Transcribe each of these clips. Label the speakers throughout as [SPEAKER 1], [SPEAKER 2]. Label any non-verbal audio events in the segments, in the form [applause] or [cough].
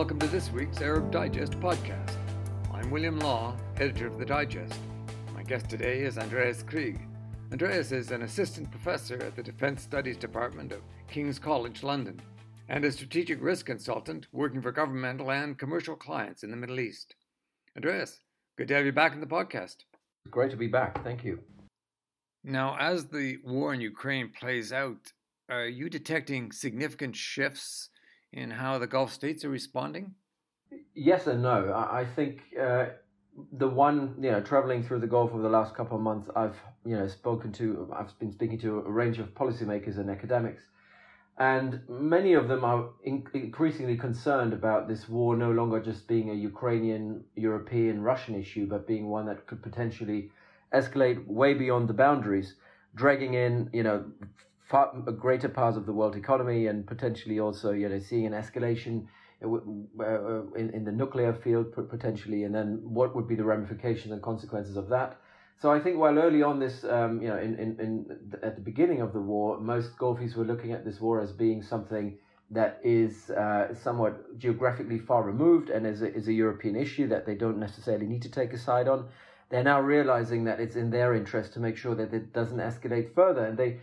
[SPEAKER 1] Welcome to this week's Arab Digest podcast. I'm William Law, editor of the Digest. My guest today is Andreas Krieg. Andreas is an assistant professor at the Defense Studies Department of King's College London and a strategic risk consultant working for governmental and commercial clients in the Middle East. Andreas, good to have you back in the podcast.
[SPEAKER 2] Great to be back. Thank you.
[SPEAKER 1] Now, as the war in Ukraine plays out, are you detecting significant shifts in how the Gulf states are responding?
[SPEAKER 2] Yes and no. I think uh, the one, you know, traveling through the Gulf over the last couple of months, I've, you know, spoken to, I've been speaking to a range of policymakers and academics, and many of them are in- increasingly concerned about this war no longer just being a Ukrainian, European, Russian issue, but being one that could potentially escalate way beyond the boundaries, dragging in, you know, far greater parts of the world economy and potentially also, you know, seeing an escalation uh, uh, in, in the nuclear field potentially, and then what would be the ramifications and consequences of that. So I think while early on this, um, you know, in, in, in at the beginning of the war, most Gulfies were looking at this war as being something that is uh, somewhat geographically far removed and is a, is a European issue that they don't necessarily need to take a side on. They're now realizing that it's in their interest to make sure that it doesn't escalate further, and they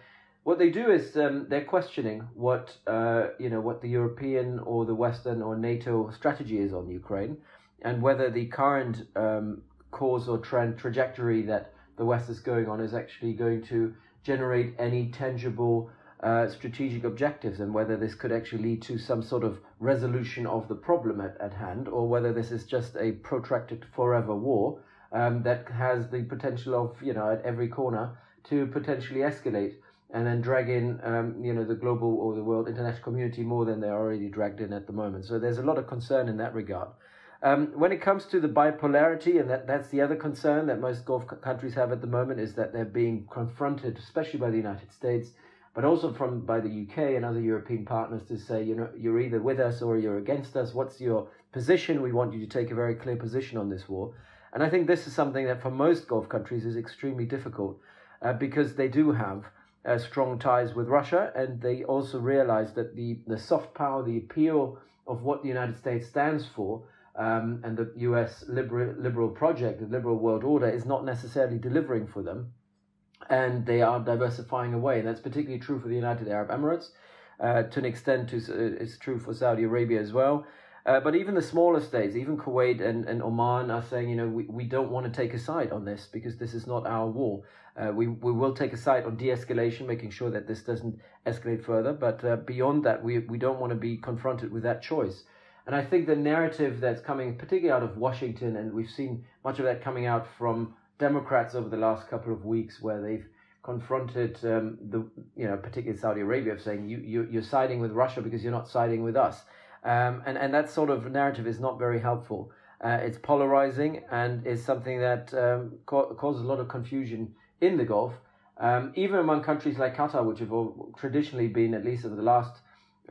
[SPEAKER 2] what they do is um, they're questioning what uh, you know what the European or the Western or NATO strategy is on Ukraine, and whether the current um, or trend trajectory that the West is going on is actually going to generate any tangible uh, strategic objectives, and whether this could actually lead to some sort of resolution of the problem at, at hand, or whether this is just a protracted forever war um, that has the potential of you know at every corner to potentially escalate and then drag in, um, you know, the global or the world international community more than they're already dragged in at the moment. So there's a lot of concern in that regard. Um, when it comes to the bipolarity, and that, that's the other concern that most Gulf countries have at the moment, is that they're being confronted, especially by the United States, but also from by the UK and other European partners, to say, you know, you're either with us or you're against us. What's your position? We want you to take a very clear position on this war. And I think this is something that for most Gulf countries is extremely difficult uh, because they do have uh, strong ties with Russia, and they also realize that the, the soft power, the appeal of what the United States stands for, um, and the US liberal, liberal project, the liberal world order, is not necessarily delivering for them. And they are diversifying away. And that's particularly true for the United Arab Emirates. Uh, to an extent, uh, it's true for Saudi Arabia as well. Uh, but even the smaller states, even Kuwait and, and Oman, are saying, you know, we, we don't want to take a side on this because this is not our war. Uh, we, we will take a side on de escalation, making sure that this doesn't escalate further. But uh, beyond that, we, we don't want to be confronted with that choice. And I think the narrative that's coming, particularly out of Washington, and we've seen much of that coming out from Democrats over the last couple of weeks, where they've confronted um, the, you know, particularly Saudi Arabia, of saying you, you you're siding with Russia because you're not siding with us. Um, and, and that sort of narrative is not very helpful. Uh, it's polarizing and is something that um, ca- causes a lot of confusion in the Gulf, um, even among countries like Qatar, which have traditionally been, at least over the last,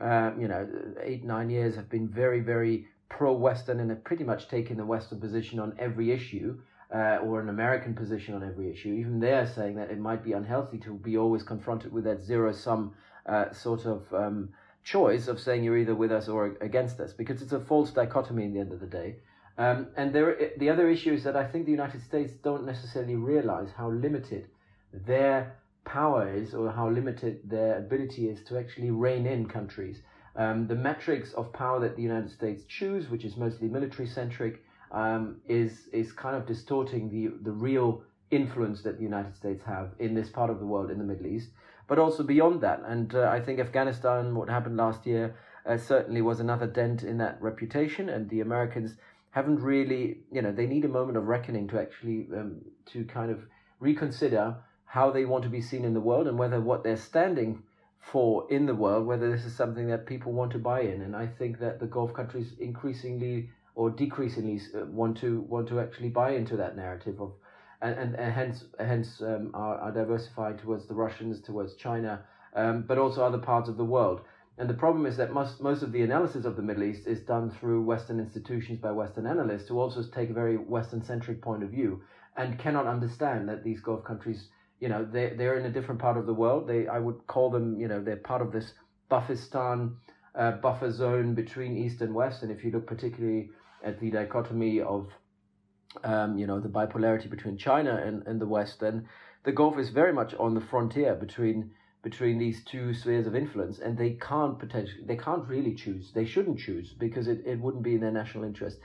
[SPEAKER 2] uh, you know, eight, nine years, have been very, very pro-Western and have pretty much taken the Western position on every issue. Uh, or an American position on every issue. Even they're saying that it might be unhealthy to be always confronted with that zero sum uh, sort of um, choice of saying you're either with us or against us because it's a false dichotomy in the end of the day. Um, and there, the other issue is that I think the United States don't necessarily realize how limited their power is or how limited their ability is to actually rein in countries. Um, the metrics of power that the United States choose, which is mostly military centric, um, is is kind of distorting the the real influence that the United States have in this part of the world, in the Middle East but also beyond that. And uh, I think Afghanistan, what happened last year, uh, certainly was another dent in that reputation. And the Americans haven't really, you know, they need a moment of reckoning to actually um, to kind of reconsider how they want to be seen in the world and whether what they're standing for in the world, whether this is something that people want to buy in. And I think that the Gulf countries increasingly or decreasingly uh, want to want to actually buy into that narrative of and, and, and hence hence um, are, are diversified towards the Russians, towards China, um, but also other parts of the world. And the problem is that most, most of the analysis of the Middle East is done through Western institutions by Western analysts who also take a very Western centric point of view and cannot understand that these Gulf countries, you know, they, they're in a different part of the world. They, I would call them, you know, they're part of this Buffistan uh, buffer zone between East and West. And if you look particularly at the dichotomy of, um, you know, the bipolarity between China and, and the West, then the Gulf is very much on the frontier between between these two spheres of influence, and they can't potentially, they can't really choose. They shouldn't choose because it, it wouldn't be in their national interest.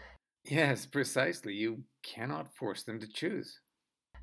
[SPEAKER 1] Yes, precisely. You cannot force them to choose.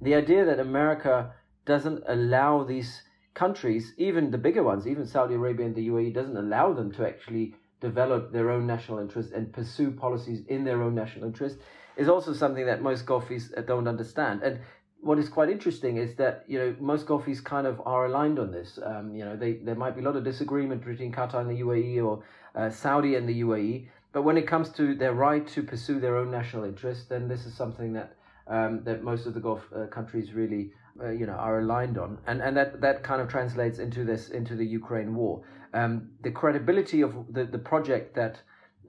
[SPEAKER 2] The idea that America doesn't allow these countries, even the bigger ones, even Saudi Arabia and the UAE, doesn't allow them to actually develop their own national interest and pursue policies in their own national interest, is also something that most Gulfis uh, don't understand. And what is quite interesting is that you know most Gulfis kind of are aligned on this. Um, you know, they, there might be a lot of disagreement between Qatar and the UAE or uh, Saudi and the UAE, but when it comes to their right to pursue their own national interests, then this is something that um, that most of the Gulf uh, countries really uh, you know are aligned on, and and that that kind of translates into this into the Ukraine war. Um, the credibility of the the project that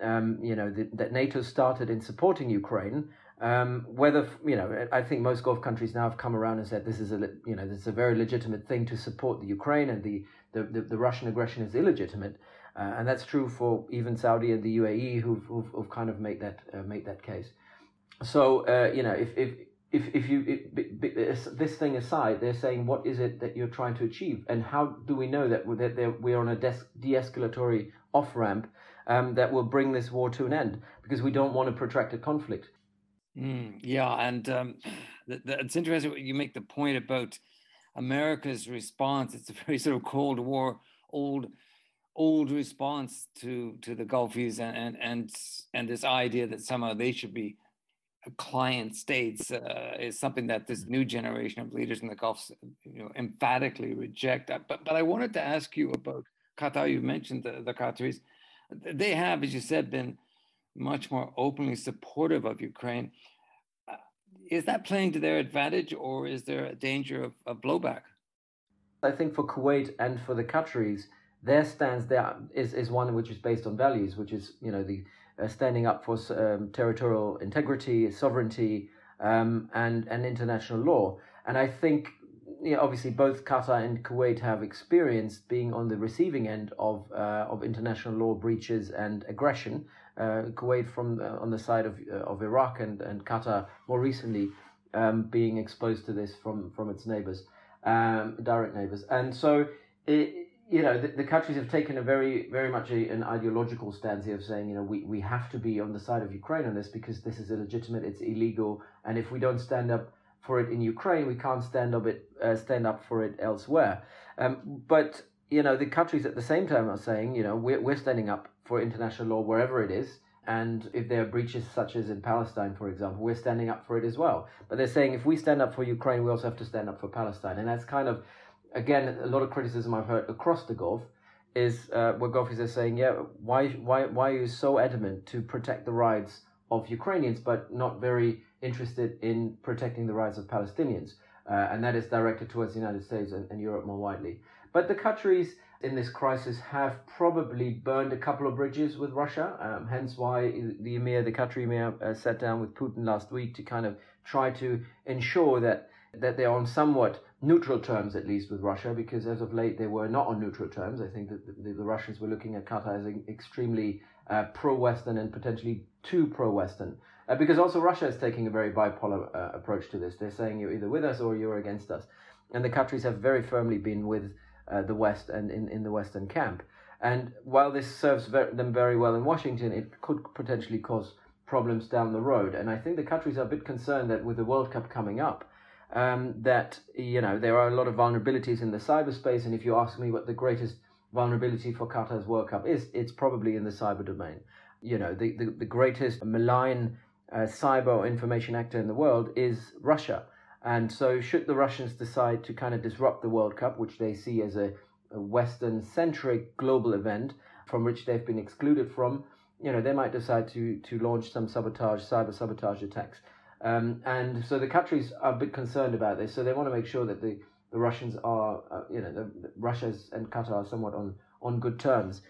[SPEAKER 2] um, you know the, that NATO started in supporting Ukraine um, whether you know, I think most Gulf countries now have come around and said this is a you know this is a very legitimate thing to support the Ukraine and the the, the, the Russian aggression is illegitimate, uh, and that's true for even Saudi and the UAE who've, who've, who've kind of made that uh, made that case. So uh, you know if if if if you if, this thing aside, they're saying what is it that you're trying to achieve, and how do we know that we're, that we're on a de-escalatory off ramp um, that will bring this war to an end? Because we don't want a protracted conflict.
[SPEAKER 1] Mm, yeah, and um, it's interesting what you make the point about America's response. It's a very sort of Cold War, old, old response to to the Gulfies, and and and and this idea that somehow they should be client states uh, is something that this new generation of leaders in the Gulf, you know, emphatically reject. But but I wanted to ask you about Qatar. You mentioned the the Qataris. They have, as you said, been much more openly supportive of Ukraine. Uh, is that playing to their advantage, or is there a danger of, of blowback?
[SPEAKER 2] I think for Kuwait and for the Qataris, their stance there is, is one which is based on values, which is you know the uh, standing up for um, territorial integrity, sovereignty, um, and and international law. And I think you know, obviously both Qatar and Kuwait have experienced being on the receiving end of uh, of international law breaches and aggression. Uh, Kuwait from on the side of uh, of Iraq and, and Qatar more recently um, being exposed to this from from its neighbors, um, direct neighbors, and so it, you know the, the, countries have taken a very very much a, an ideological stance here of saying you know we, we have to be on the side of Ukraine on this because this is illegitimate, it's illegal, and if we don't stand up for it in Ukraine, we can't stand up it uh, stand up for it elsewhere. Um, but you know the countries at the same time are saying you know we're we're standing up for international law wherever it is. And if there are breaches such as in Palestine, for example, we're standing up for it as well. But they're saying if we stand up for Ukraine, we also have to stand up for Palestine. And that's kind of, again, a lot of criticism I've heard across the Gulf is uh, where Gulfis are saying, yeah, why, why, why are you so adamant to protect the rights of Ukrainians, but not very interested in protecting the rights of Palestinians. Uh, and that is directed towards the United States and, and, Europe more widely. But the Qataris in this crisis have probably burned a couple of bridges with Russia, um, hence why the emir, the Qatari emir, uh, sat down with Putin last week to kind of try to ensure that that they're on somewhat neutral terms, at least with Russia, because as of late they were not on neutral terms. I think that the, the Russians were looking at Qatar as extremely uh, pro-Western and potentially too pro-Western. Uh, because also Russia is taking a very bipolar uh, approach to this. They're saying you're either with us or you're against us. And the countries have very firmly been with uh, the West and in, in the Western camp. And while this serves ver- them very well in Washington, it could potentially cause problems down the road. And I think the countries are a bit concerned that with the World Cup coming up, um, that you know there are a lot of vulnerabilities in the cyberspace. And if you ask me what the greatest vulnerability for Qatar's World Cup is, it's probably in the cyber domain. You know, the, the, the greatest malign uh, cyber information actor in the world is Russia. And so, should the Russians decide to kind of disrupt the World Cup, which they see as a, a Western centric global event from which they've been excluded from, you know, they might decide to, to launch some sabotage, cyber sabotage attacks. Um, and so the countries are a bit concerned about this. So they want to make sure that the the Russians are, uh, you know, the, the Russia's and Qatar are somewhat on, on good terms.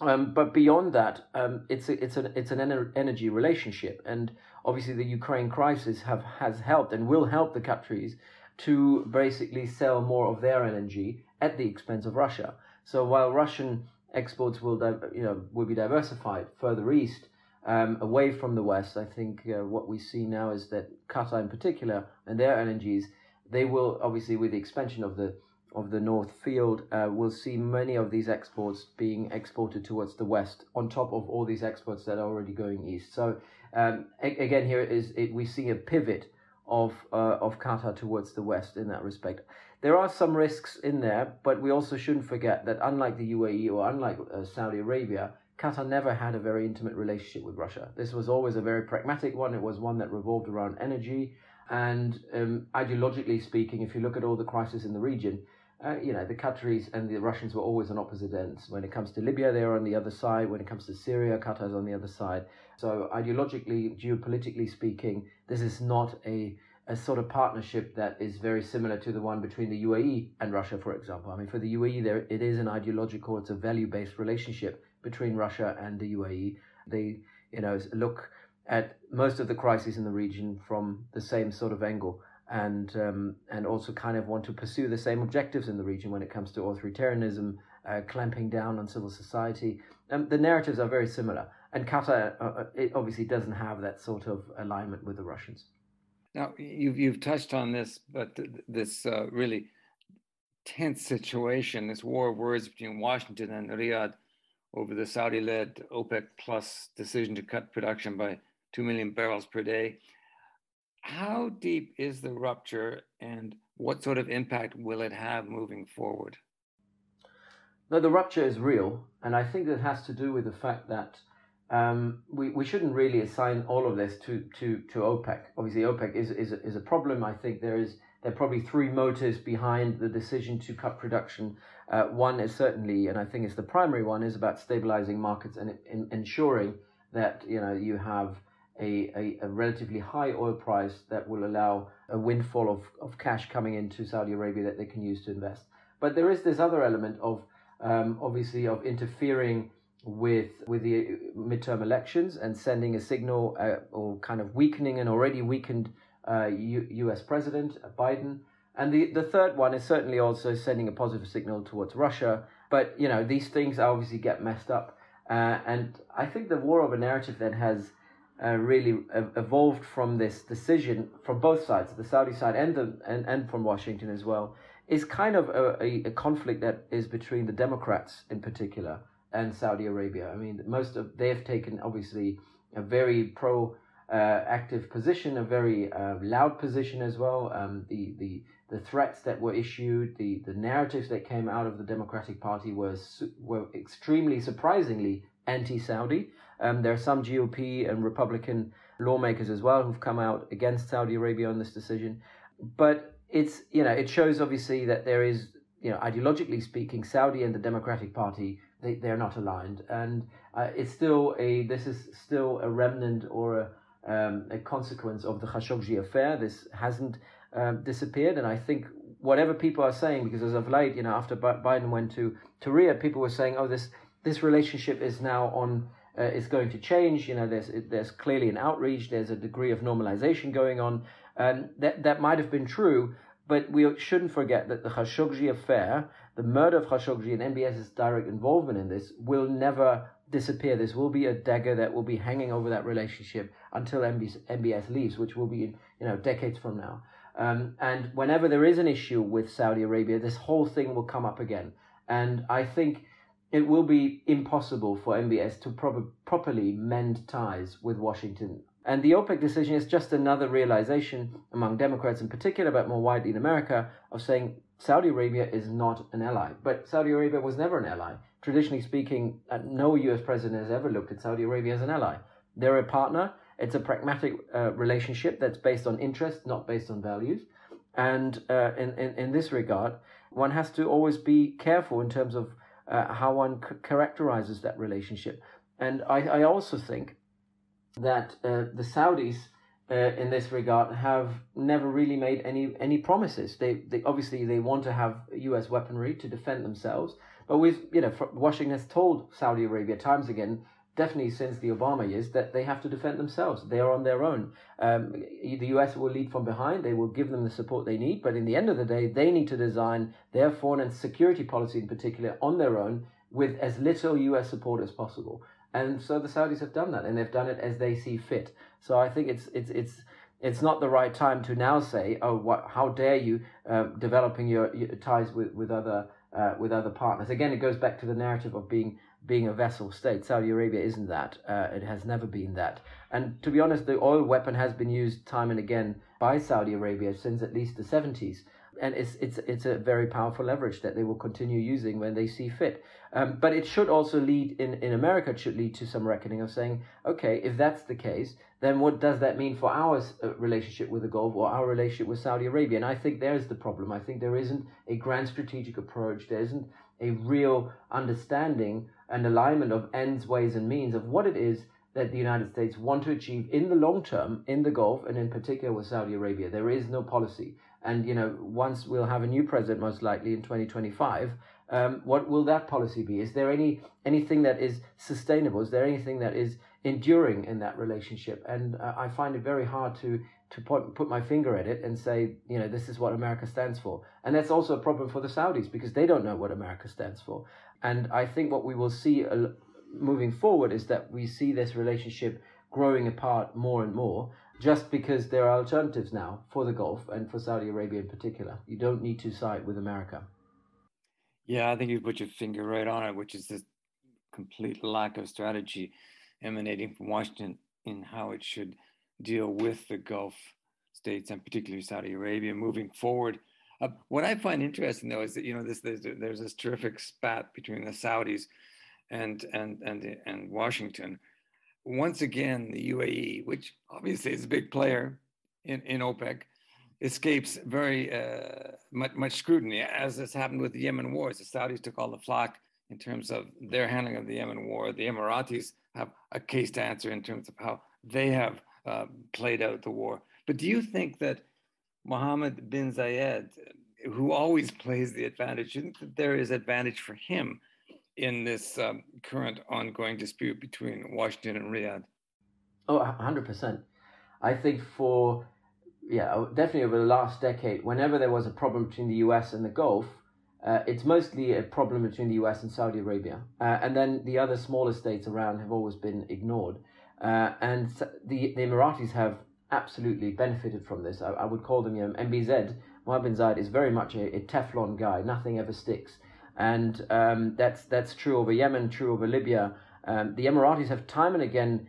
[SPEAKER 2] Um, but beyond that, um, it's a, it's an it's an ener- energy relationship, and obviously the Ukraine crisis have has helped and will help the countries to basically sell more of their energy at the expense of Russia. So while Russian exports will you know will be diversified further east um, away from the west. I think uh, what we see now is that Qatar in particular and their LNGs they will obviously with the expansion of the of the North Field uh, will see many of these exports being exported towards the west, on top of all these exports that are already going east. So um, a- again, here is it, we see a pivot of uh, of Qatar towards the west in that respect. There are some risks in there, but we also shouldn't forget that unlike the UAE or unlike uh, Saudi Arabia, Qatar never had a very intimate relationship with Russia. This was always a very pragmatic one. It was one that revolved around energy. And um, ideologically speaking, if you look at all the crises in the region, uh, you know, the Qataris and the Russians were always on opposite ends. When it comes to Libya, they're on the other side. When it comes to Syria, Qatar's on the other side. So, ideologically, geopolitically speaking, this is not a, a sort of partnership that is very similar to the one between the UAE and Russia, for example. I mean, for the UAE, there it is an ideological, it's a value-based relationship between Russia and the UAE. They, you know, look at most of the crises in the region from the same sort of angle and um, and also kind of want to pursue the same objectives in the region when it comes to authoritarianism, uh, clamping down on civil society. Um, the narratives are very similar, and Qatar uh, uh, it obviously doesn't have that sort of alignment with the Russians.
[SPEAKER 1] Now you've you've touched on this, but th- this uh, really tense situation, this war of words between Washington and Riyadh over the Saudi-led OPEC Plus decision to cut production by two million barrels per day how deep is the rupture and what sort of impact will it have moving forward?
[SPEAKER 2] No, the rupture is real, and I think it has to do with the fact that um, we, we shouldn't really assign all of this to, to, to OPEC. Obviously, OPEC is, is, is a problem. I think there is there are probably three motives behind the decision to cut production. Uh, one is certainly, and I think it's the primary one, is about stabilizing markets and in, ensuring that you know you have a, a, a, relatively high oil price that will allow a windfall of, of cash coming into Saudi Arabia that they can use to invest. But there is this other element of um, obviously of interfering with with the midterm elections and sending a signal uh, or kind of weakening an already weakened uh, U- U.S. president uh, Biden. And the, the third one is certainly also sending a positive signal towards Russia. But you know these things obviously get messed up, uh, and I think the war of a narrative then has uh, really evolved from this decision from both sides, the Saudi side and the and, and from Washington as well, is kind of a, a, a, conflict that is between the Democrats in particular and Saudi Arabia. I mean, most of they have taken obviously a very pro uh, active position, a very uh, loud position as well. Um, the the the threats that were issued, the the narratives that came out of the Democratic Party was were extremely surprisingly anti-Saudi. Um, there are some GOP and Republican lawmakers as well who've come out against Saudi Arabia on this decision. But it's you know it shows obviously that there is you know ideologically speaking, Saudi and the Democratic Party they they're not aligned, and uh, it's still a this is still a remnant or a um, a consequence of the Khashoggi affair. This hasn't um, disappeared, and I think whatever people are saying, because as of late, you know, after Biden went to to Riyadh, people were saying, "Oh, this this relationship is now on uh, is going to change. You know, there's there's clearly an outreach. There's a degree of normalization going on. and that that might have been true, but we shouldn't forget that the Khashoggi affair, the murder of Khashoggi, and MBS's direct involvement in this will never disappear. This will be a dagger that will be hanging over that relationship until MBS, MBS leaves, which will be you know decades from now. Um, and whenever there is an issue with Saudi Arabia, this whole thing will come up again. And I think it will be impossible for MBS to pro- properly mend ties with Washington. And the OPEC decision is just another realization among Democrats in particular, but more widely in America, of saying Saudi Arabia is not an ally. But Saudi Arabia was never an ally. Traditionally speaking, uh, no US president has ever looked at Saudi Arabia as an ally. They're a partner. It's a pragmatic uh, relationship that's based on interest, not based on values. And uh, in, in, in this regard, one has to always be careful in terms of uh, how one c- characterizes that relationship. And I, I also think that uh, the Saudis, uh, in this regard, have never really made any any promises. They, they obviously they want to have U.S. weaponry to defend themselves, but we've you know Washington has told Saudi Arabia times again definitely since the Obama years, that they have to defend themselves. They are on their own. Um, the US will lead from behind. They will give them the support they need. But in the end of the day, they need to design their foreign and security policy in particular on their own with as little US support as possible. And so the Saudis have done that, and they've done it as they see fit. So I think it's it's it's it's not the right time to now say, oh, what, how dare you uh, developing your, your, ties with with other uh, with other partners. Again, it goes back to the narrative of being being a vassal state. Saudi Arabia isn't that. Uh, it has never been that. And to be honest, the oil weapon has been used time and again by Saudi Arabia since at least the 70s and it's it's it's a very powerful leverage that they will continue using when they see fit. Um, but it should also lead in in America. It should lead to some reckoning of saying, okay, if that's the case, then what does that mean for our uh, relationship with the Gulf or our relationship with Saudi Arabia? And I think there's the problem. I think there isn't a grand strategic approach. There isn't a real understanding and alignment of ends, ways, and means of what it is that the United States want to achieve in the long term in the Gulf and in particular with Saudi Arabia. There is no policy. And you know, once we'll have a new president, most likely in 2025, um, what will that policy be? Is there any anything that is sustainable? Is there anything that is enduring in that relationship? And uh, I find it very hard to to put, put my finger at it and say, you know, this is what America stands for. And that's also a problem for the Saudis because they don't know what America stands for. And I think what we will see uh, moving forward is that we see this relationship growing apart more and more just because there are alternatives now for the Gulf and for Saudi Arabia in particular. You don't need to side with America.
[SPEAKER 1] Yeah, I think you put your finger right on it, which is this complete lack of strategy emanating from Washington in how it should deal with the Gulf states and particularly Saudi Arabia moving forward. Uh, what I find interesting though is that you know this there's, there's this terrific spat between the Saudis and and and and Washington once again, the UAE, which obviously is a big player in, in OPEC, escapes very uh, much, much scrutiny, as has happened with the Yemen wars. The Saudis took all the flack in terms of their handling of the Yemen war. The Emiratis have a case to answer in terms of how they have uh, played out the war. But do you think that Mohammed bin Zayed, who always plays the advantage, that there is advantage for him in this um, current ongoing dispute between Washington and Riyadh?
[SPEAKER 2] Oh, 100%. I think for, yeah, definitely over the last decade, whenever there was a problem between the US and the Gulf, uh, it's mostly a problem between the US and Saudi Arabia. Uh, and then the other smaller states around have always been ignored. Uh, and the, the Emiratis have absolutely benefited from this. I, I would call them, you know, MBZ, Mohammed bin Zayed, is very much a, a Teflon guy. Nothing ever sticks and um, that's that's true over Yemen, true over Libya. Um, the Emiratis have time and again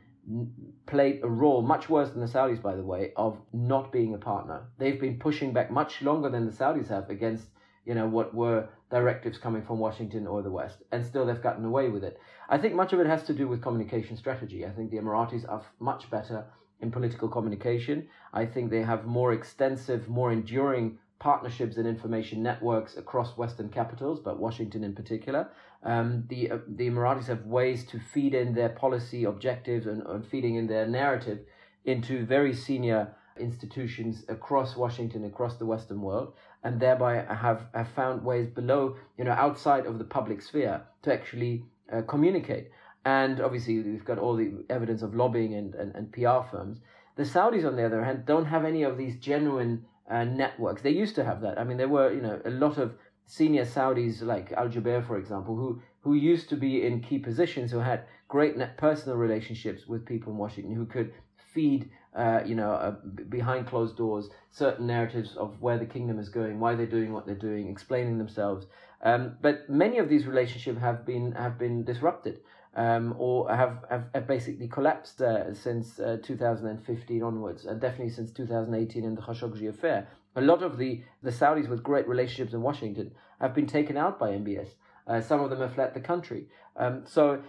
[SPEAKER 2] played a role, much worse than the Saudis, by the way, of not being a partner. They've been pushing back much longer than the Saudis have against you know what were directives coming from Washington or the West, and still they've gotten away with it. I think much of it has to do with communication strategy. I think the Emiratis are much better in political communication. I think they have more extensive, more enduring partnerships and information networks across Western capitals, but Washington in particular. Um, the uh, the Emiratis have ways to feed in their policy objectives and, and feeding in their narrative into very senior institutions across Washington, across the Western world, and thereby have, have found ways below, you know, outside of the public sphere to actually uh, communicate. And obviously, we've got all the evidence of lobbying and, and, and PR firms. The Saudis, on the other hand, don't have any of these genuine uh, networks. They used to have that. I mean, there were you know a lot of senior Saudis like Al Jubeir, for example, who who used to be in key positions, who had great personal relationships with people in Washington, who could feed uh, you know uh, behind closed doors certain narratives of where the kingdom is going, why they're doing what they're doing, explaining themselves. Um, but many of these relationships have been have been disrupted um, or have, have, have, basically collapsed uh, since uh, 2015 onwards, and definitely since 2018 in the Khashoggi affair. A lot of the, the Saudis with great relationships in Washington have been taken out by MBS. Uh, some of them have fled the country. Um, so,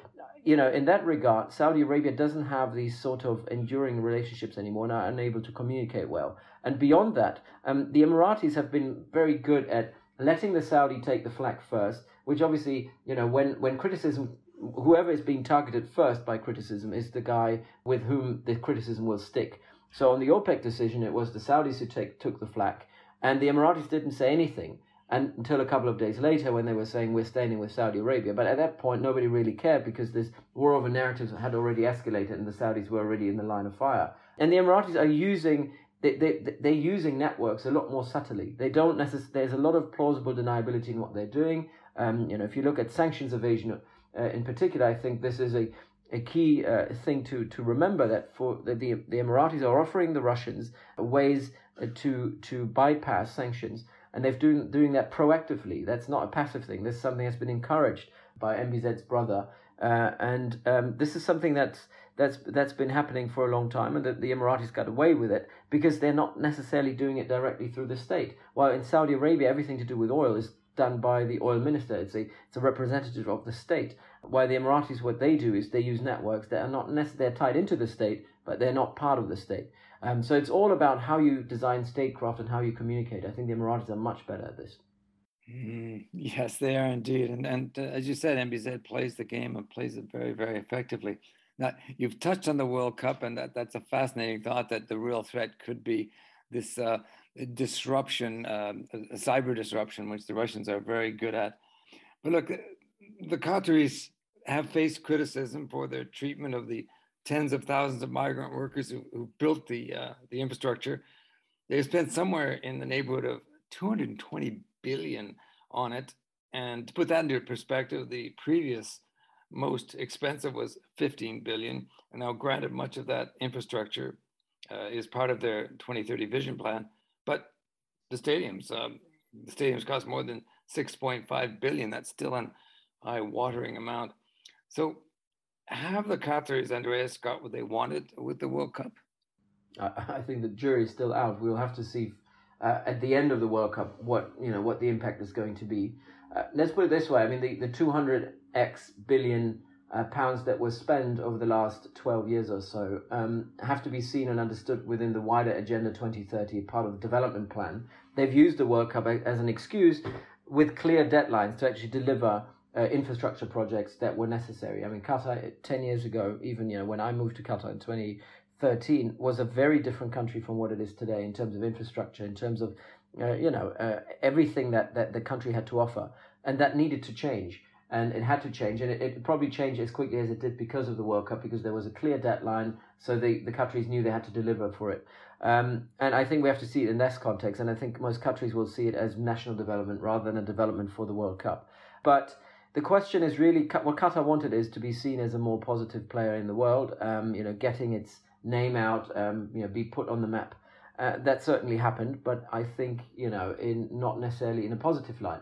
[SPEAKER 2] you know, in that regard, Saudi Arabia doesn't have these sort of enduring relationships anymore and are unable to communicate well. And beyond that, um, the Emiratis have been very good at letting the Saudi take the flak first, which obviously, you know, when, when criticism whoever is being targeted first by criticism is the guy with whom the criticism will stick. So on the OPEC decision, it was the Saudis who take, took the flak, and the Emiratis didn't say anything and, until a couple of days later when they were saying we're standing with Saudi Arabia. But at that point, nobody really cared because this war over narratives had already escalated and the Saudis were already in the line of fire. And the Emiratis are using they, they, they're using networks a lot more subtly. They don't necessarily, there's a lot of plausible deniability in what they're doing. Um, you know, if you look at sanctions evasion uh, in particular, I think this is a a key uh, thing to, to remember that for the, the, the Emiratis are offering the Russians ways uh, to to bypass sanctions, and they're doing doing that proactively. That's not a passive thing. This is something that's been encouraged by MBZ's brother, uh, and um, this is something that's that's that's been happening for a long time, and that the Emiratis got away with it because they're not necessarily doing it directly through the state. While in Saudi Arabia, everything to do with oil is done by the oil minister. It's a it's a representative of the state. While the Emiratis, what they do is they use networks that are not necessarily tied into the state, but they're not part of the state. Um, so it's all about how you design statecraft and how you communicate. I think the Emiratis are much better at this.
[SPEAKER 1] Mm, yes, they are indeed. And, and uh, as you said, MBZ plays the game and plays it very, very effectively. Now, you've touched on the World Cup, and that, that's a fascinating thought that the real threat could be this uh, disruption, um, cyber disruption, which the Russians are very good at. But look, the Qataris have faced criticism for their treatment of the tens of thousands of migrant workers who, who built the uh, the infrastructure. They've spent somewhere in the neighborhood of 220 billion on it. And to put that into perspective, the previous most expensive was 15 billion. And now, granted, much of that infrastructure uh, is part of their 2030 vision plan, but the stadiums, um, the stadiums cost more than 6.5 billion. That's still an eye-watering amount. So, have the Qataris, Andreas, got what they wanted with the World Cup?
[SPEAKER 2] I think the jury is still out. We'll have to see uh, at the end of the World Cup what you know what the impact is going to be. Uh, let's put it this way: I mean, the the 200x billion uh, pounds that were spent over the last 12 years or so um, have to be seen and understood within the wider Agenda 2030, part of the development plan. They've used the World Cup as an excuse with clear deadlines to actually deliver uh, infrastructure projects that were necessary. I mean, Qatar, 10 years ago, even, you know, when I moved to Qatar in 2013, was a very different country from what it is today in terms of infrastructure, in terms of, uh, you know, uh, everything that, that the country had to offer. And that needed to change. And it had to change. And it, it probably changed as quickly as it did because of the World Cup, because there was a clear deadline. So the, the countries knew they had to deliver for it. Um, and I think we have to see it in this context. And I think most countries will see it as national development rather than a development for the World Cup. But the question is really what Qatar wanted is to be seen as a more positive player in the world. Um, you know, getting its name out, um, you know, be put on the map. Uh, that certainly happened, but I think you know, in not necessarily in a positive light.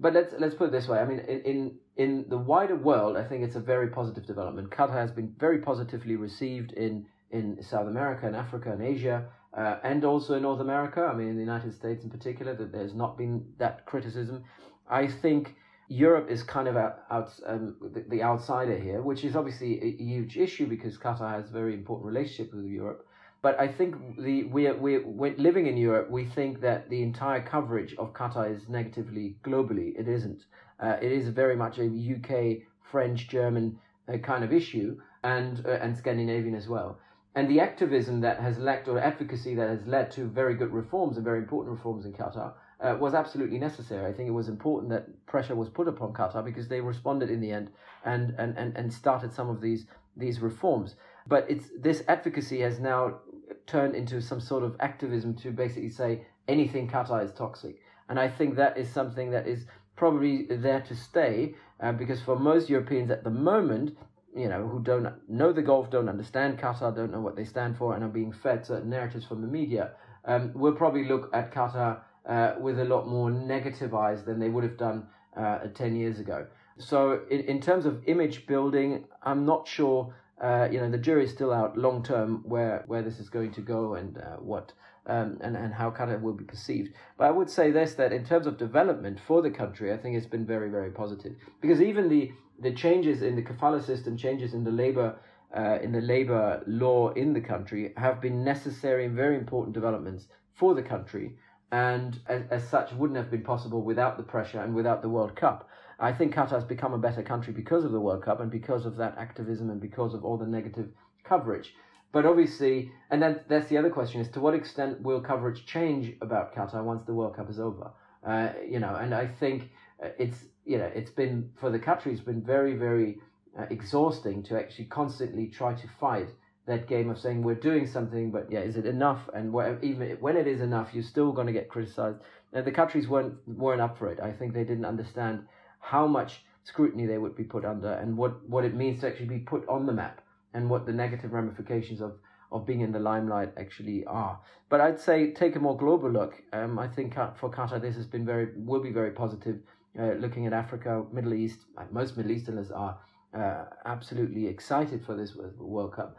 [SPEAKER 2] But let's let's put it this way. I mean, in, in in the wider world, I think it's a very positive development. Qatar has been very positively received in in South America and Africa and Asia, uh, and also in North America. I mean, in the United States in particular, that there's not been that criticism. I think Europe is kind of out, out um, the, the, outsider here, which is obviously a, huge issue because Qatar has a very important relationship with Europe. But I think the we we are, living in Europe, we think that the entire coverage of Qatar is negatively globally. It isn't. Uh, it is very much a UK, French, German uh, kind of issue, and uh, and Scandinavian as well. And the activism that has led, or advocacy that has led to very good reforms and very important reforms in Qatar, uh, was absolutely necessary. I think it was important that pressure was put upon Qatar because they responded in the end and, and, and, and started some of these these reforms. But it's this advocacy has now turned into some sort of activism to basically say anything Qatar is toxic. And I think that is something that is probably there to stay uh, because for most Europeans at the moment, you know, who don't know the Gulf, don't understand Qatar, don't know what they stand for, and are being fed certain narratives from the media, um, will probably look at Qatar uh, with a lot more negative eyes than they would have done uh, 10 years ago. So, in, in terms of image building, I'm not sure. Uh, you know, the jury is still out long term where, where this is going to go and uh, what um, and, and how Qatar will be perceived. But I would say this that in terms of development for the country, I think it's been very, very positive. Because even the, the changes in the kafala system, changes in the labor uh, in the labor law in the country have been necessary and very important developments for the country and as, as, such wouldn't have been possible without the pressure and without the World Cup. I think Qatar has become a better country because of the World Cup and because of that activism and because of all the negative coverage. But obviously, and then that's the other question: is to what extent will coverage change about Qatar once the World Cup is over? Uh, you know, and I think uh, it's you know it's been for the country it's been very very uh, exhausting to actually constantly try to fight that game of saying we're doing something, but yeah, is it enough? And even when it is enough, you're still going to get criticized. And the countries weren't weren't up for it. I think they didn't understand how much scrutiny they would be put under and what, what it means to actually be put on the map and what the negative ramifications of, of being in the limelight actually are. But I'd say take a more global look. Um, I think for Qatar this has been very will be very positive. Uh, looking at Africa, Middle East, most Middle Easterners are uh, absolutely excited for this World Cup.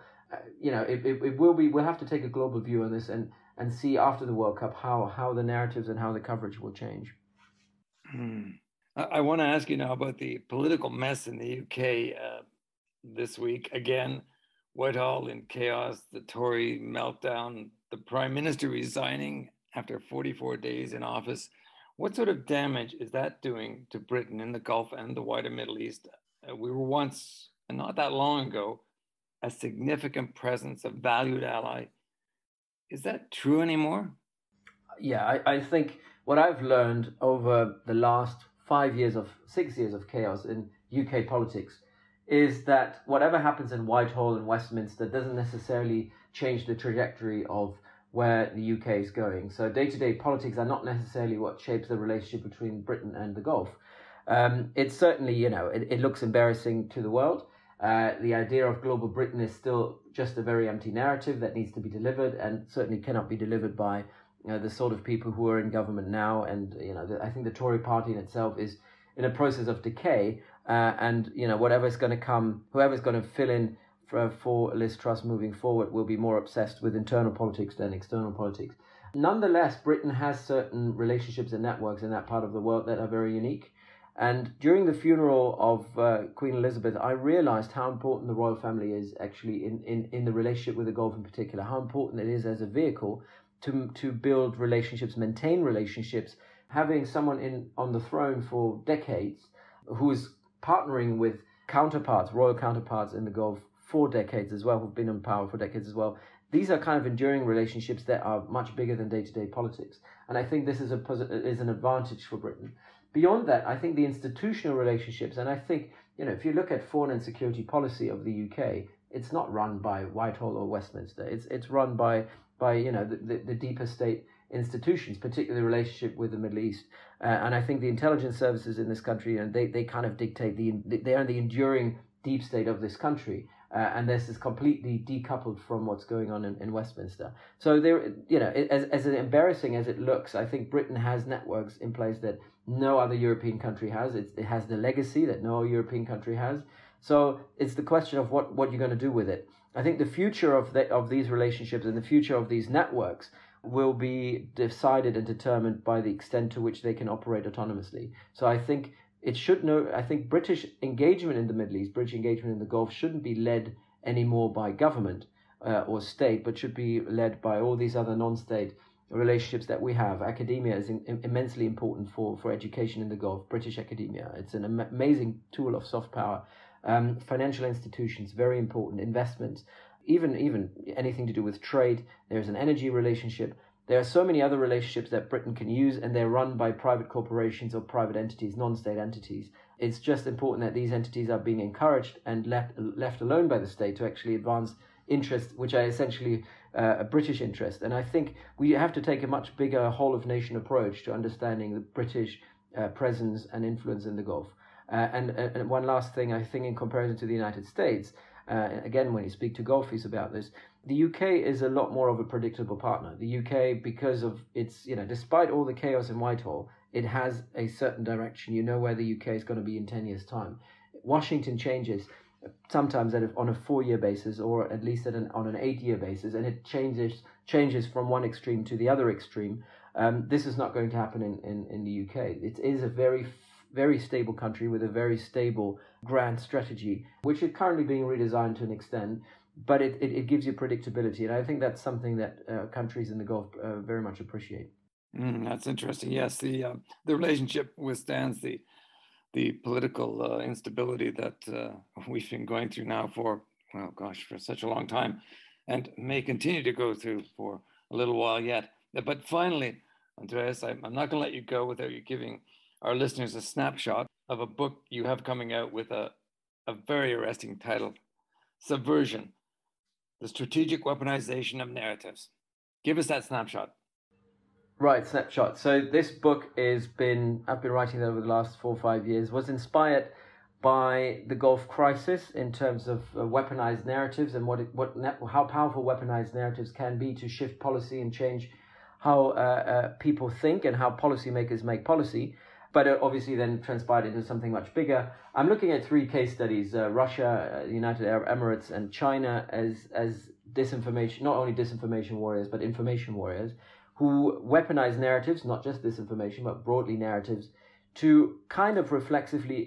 [SPEAKER 2] You know, it, it, it will be. We'll have to take a global view on this and and see after the World Cup how how the narratives and how the coverage will change.
[SPEAKER 1] Hmm. I, I want to ask you now about the political mess in the UK uh, this week. Again, Whitehall in chaos, the Tory meltdown, the Prime Minister resigning after 44 days in office. What sort of damage is that doing to Britain in the Gulf and the wider Middle East? Uh, we were once, and not that long ago, a significant presence, a valued ally. Is that true anymore?
[SPEAKER 2] Yeah, I, I think what I've learned over the last five years of six years of chaos in UK politics is that whatever happens in Whitehall and Westminster doesn't necessarily change the trajectory of where the UK is going. So day to day politics are not necessarily what shapes the relationship between Britain and the Gulf. Um, it's certainly, you know, it, it looks embarrassing to the world. Uh, the idea of global Britain is still just a very empty narrative that needs to be delivered and certainly cannot be delivered by you know, the sort of people who are in government now. And, you know, the, I think the Tory party in itself is in a process of decay. Uh, and, you know, whatever's going to come, whoever's going to fill in for, for Liz Truss moving forward will be more obsessed with internal politics than external politics. Nonetheless, Britain has certain relationships and networks in that part of the world that are very unique. And during the funeral of uh, Queen Elizabeth, I realized how important the royal family is actually in, in, in the relationship with the Gulf in particular, how important it is as a vehicle to, to build relationships, maintain relationships. Having someone in on the throne for decades who is partnering with counterparts, royal counterparts in the Gulf for decades as well, who've been in power for decades as well. These are kind of enduring relationships that are much bigger than day to day politics. And I think this is, a, is an advantage for Britain. Beyond that, I think the institutional relationships, and I think, you know, if you look at foreign and security policy of the UK, it's not run by Whitehall or Westminster. It's, it's run by by you know the, the, the deeper state institutions, particularly the relationship with the Middle East. Uh, and I think the intelligence services in this country, and they, they kind of dictate the they are the enduring deep state of this country. Uh, and this is completely decoupled from what's going on in, in Westminster. So there, you know, as as embarrassing as it looks, I think Britain has networks in place that no other European country has. It, it has the legacy that no European country has. So it's the question of what, what you're going to do with it. I think the future of the, of these relationships and the future of these networks will be decided and determined by the extent to which they can operate autonomously. So I think it should know. I think British engagement in the Middle East, British engagement in the Gulf, shouldn't be led anymore by government uh, or state, but should be led by all these other non-state relationships that we have. Academia is in, immensely important for, for education in the Gulf. British academia, it's an am- amazing tool of soft power um, financial institutions, very important. Investments, even even anything to do with trade. There's an energy relationship. There are so many other relationships that Britain can use, and they're run by private corporations or private entities, non-state entities. It's just important that these entities are being encouraged and left left alone by the state to actually advance interests, which are essentially uh, a British interest. And I think we have to take a much bigger whole of nation approach to understanding the British uh, presence and influence in the Gulf. Uh, and, and one last thing, I think, in comparison to the United States, uh, again, when you speak to Gulfies about this, the UK is a lot more of a predictable partner. The UK, because of its, you know, despite all the chaos in Whitehall, it has a certain direction. You know where the UK is going to be in 10 years' time. Washington changes sometimes a, on a four year basis or at least an, on an eight year basis, and it changes changes from one extreme to the other extreme. Um, this is not going to happen in, in, in the UK. It is a very very stable country with a very stable grand strategy, which is currently being redesigned to an extent. But it, it, it gives you predictability. And I think that's something that uh, countries in the Gulf uh, very much appreciate.
[SPEAKER 1] Mm, that's interesting. Yes, the uh, the relationship withstands the the political uh, instability that uh, [laughs] we've been going through now for well, gosh, for such a long time, and may continue to go through for a little while yet. But finally, Andreas, I'm, I'm not going to let you go without you giving our listeners a snapshot of a book you have coming out with a, a very arresting title Subversion The Strategic Weaponization of Narratives. Give us that snapshot.
[SPEAKER 2] Right, snapshot. So this book is been I've been writing it over the last four or five years. Was inspired by the Gulf crisis in terms of uh, weaponized narratives and what it, what how powerful weaponized narratives can be to shift policy and change how uh, uh, people think and how policymakers make policy. But it obviously then transpired into something much bigger. I'm looking at three case studies: uh, Russia, uh, United Arab Emirates, and China as as disinformation, not only disinformation warriors, but information warriors who weaponize narratives, not just disinformation, but broadly narratives to kind of reflexively,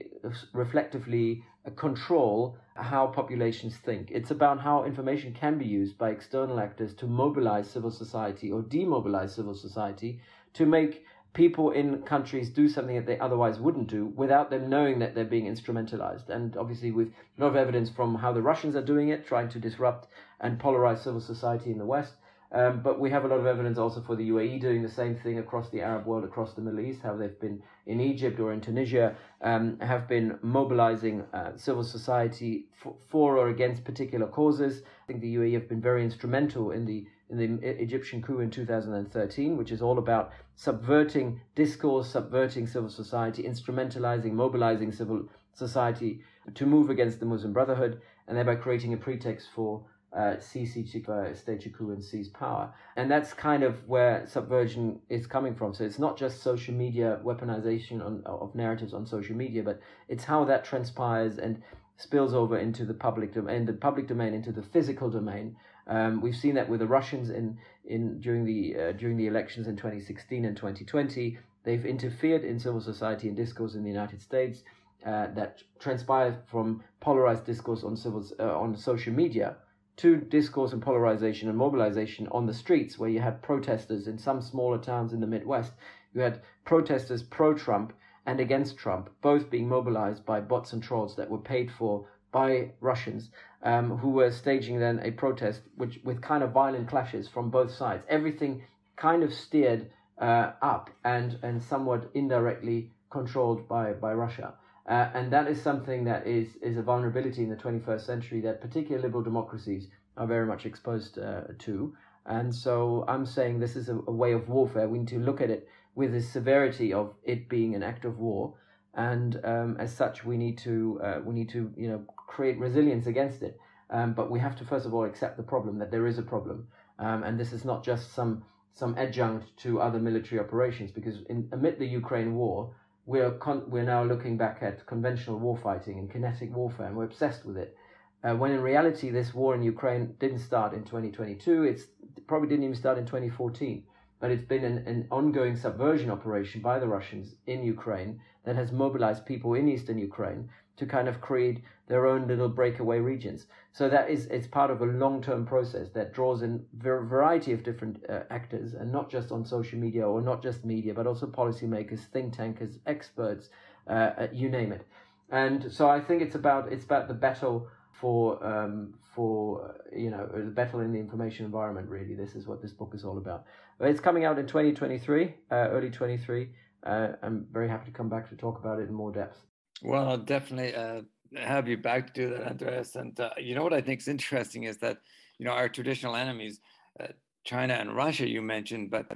[SPEAKER 2] reflectively control how populations think. It's about how information can be used by external actors to mobilize civil society or demobilize civil society to make people in countries do something that they otherwise wouldn't do without them knowing that they're being instrumentalized. And obviously, with a lot of evidence from how the Russians are doing it, trying to disrupt and polarize civil society in the West, um, but we have a lot of evidence also for the UAE doing the same thing across the Arab world, across the Middle East, how they've been in Egypt or in Tunisia, um, have been mobilizing uh, civil society for, for, or against particular causes. I think the UAE have been very instrumental in the in the Egyptian coup in 2013, which is all about subverting discourse, subverting civil society, instrumentalizing, mobilizing civil society to move against the Muslim Brotherhood, and thereby creating a pretext for uh, Sisi to uh, stage a coup and seize power. And that's kind of where subversion is coming from. So it's not just social media weaponization on, of narratives on social media, but it's how that transpires and spills over into the public domain, the public domain into the physical domain. Um, we've seen that with the Russians in in during the uh, during the elections in 2016 and 2020. They've interfered in civil society and discourse in the United States uh, that transpired from polarized discourse on civil uh, on social media to discourse and polarization and mobilization on the streets, where you had protesters in some smaller towns in the Midwest. You had protesters pro Trump and against Trump, both being mobilized by bots and trolls that were paid for by Russians, um, who were staging then a protest which with kind of violent clashes from both sides. Everything kind of steered uh, up and and somewhat indirectly controlled by by Russia. Uh, and that is something that is, is a vulnerability in the 21st century that particular liberal democracies are very much exposed uh, to. And so I'm saying this is a, a, way of warfare. We need to look at it with the severity of it being an act of war. And um, as such, we need to uh, we need to you know create resilience against it. Um, but we have to first of all accept the problem that there is a problem, um, and this is not just some some adjunct to other military operations. Because in amid the Ukraine war, we're con- we're now looking back at conventional warfighting and kinetic warfare, and we're obsessed with it. Uh, when in reality, this war in Ukraine didn't start in 2022. It's, it probably didn't even start in 2014. But it's been an, an ongoing subversion operation by the Russians in Ukraine that has mobilized people in eastern Ukraine to kind of create their own little breakaway regions. So that is it's part of a long-term process that draws in a variety of different uh, actors, and not just on social media or not just media, but also policymakers, think tankers, experts, uh, uh, you name it. And so I think it's about it's about the battle for um, for you know the battle in the information environment. Really, this is what this book is all about. It's coming out in 2023, uh, early 23. Uh, I'm very happy to come back to talk about it in more depth.
[SPEAKER 1] Well, I'll definitely uh, have you back to do that, Andreas. And uh, you know what I think is interesting is that you know our traditional enemies, uh, China and Russia, you mentioned, but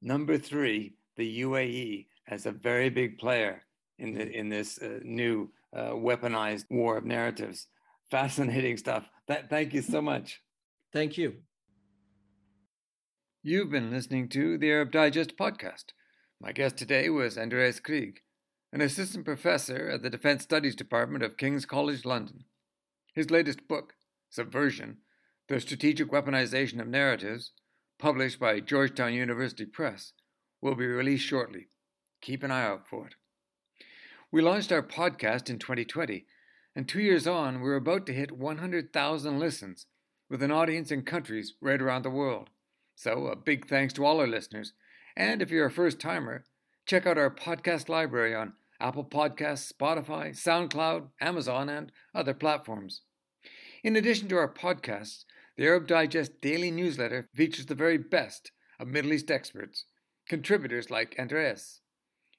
[SPEAKER 1] number three, the UAE, as a very big player in the in this uh, new uh, weaponized war of narratives. Fascinating stuff. Th- thank you so much.
[SPEAKER 2] Thank you.
[SPEAKER 1] You've been listening to the Arab Digest podcast. My guest today was Andreas Krieg an assistant professor at the Defense Studies Department of King's College London. His latest book, Subversion The Strategic Weaponization of Narratives, published by Georgetown University Press, will be released shortly. Keep an eye out for it. We launched our podcast in 2020, and two years on, we're about to hit 100,000 listens with an audience in countries right around the world. So, a big thanks to all our listeners. And if you're a first timer, check out our podcast library on Apple Podcasts, Spotify, SoundCloud, Amazon, and other platforms. In addition to our podcasts, the Arab Digest daily newsletter features the very best of Middle East experts, contributors like Andreas.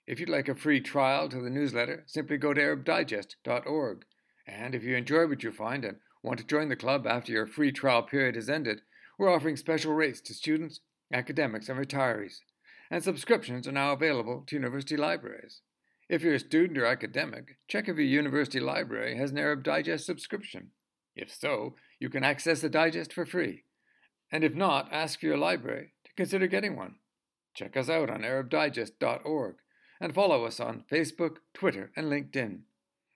[SPEAKER 1] If you'd like a free trial to the newsletter, simply go to arabdigest.org. And if you enjoy what you find and want to join the club after your free trial period has ended, we're offering special rates to students, academics, and retirees. And subscriptions are now available to university libraries. If you're a student or academic, check if your university library has an Arab Digest subscription. If so, you can access the digest for free. And if not, ask your library to consider getting one. Check us out on ArabDigest.org and follow us on Facebook, Twitter, and LinkedIn.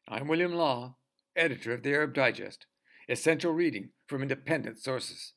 [SPEAKER 1] I'm William Law, editor of the Arab Digest, essential reading from independent sources.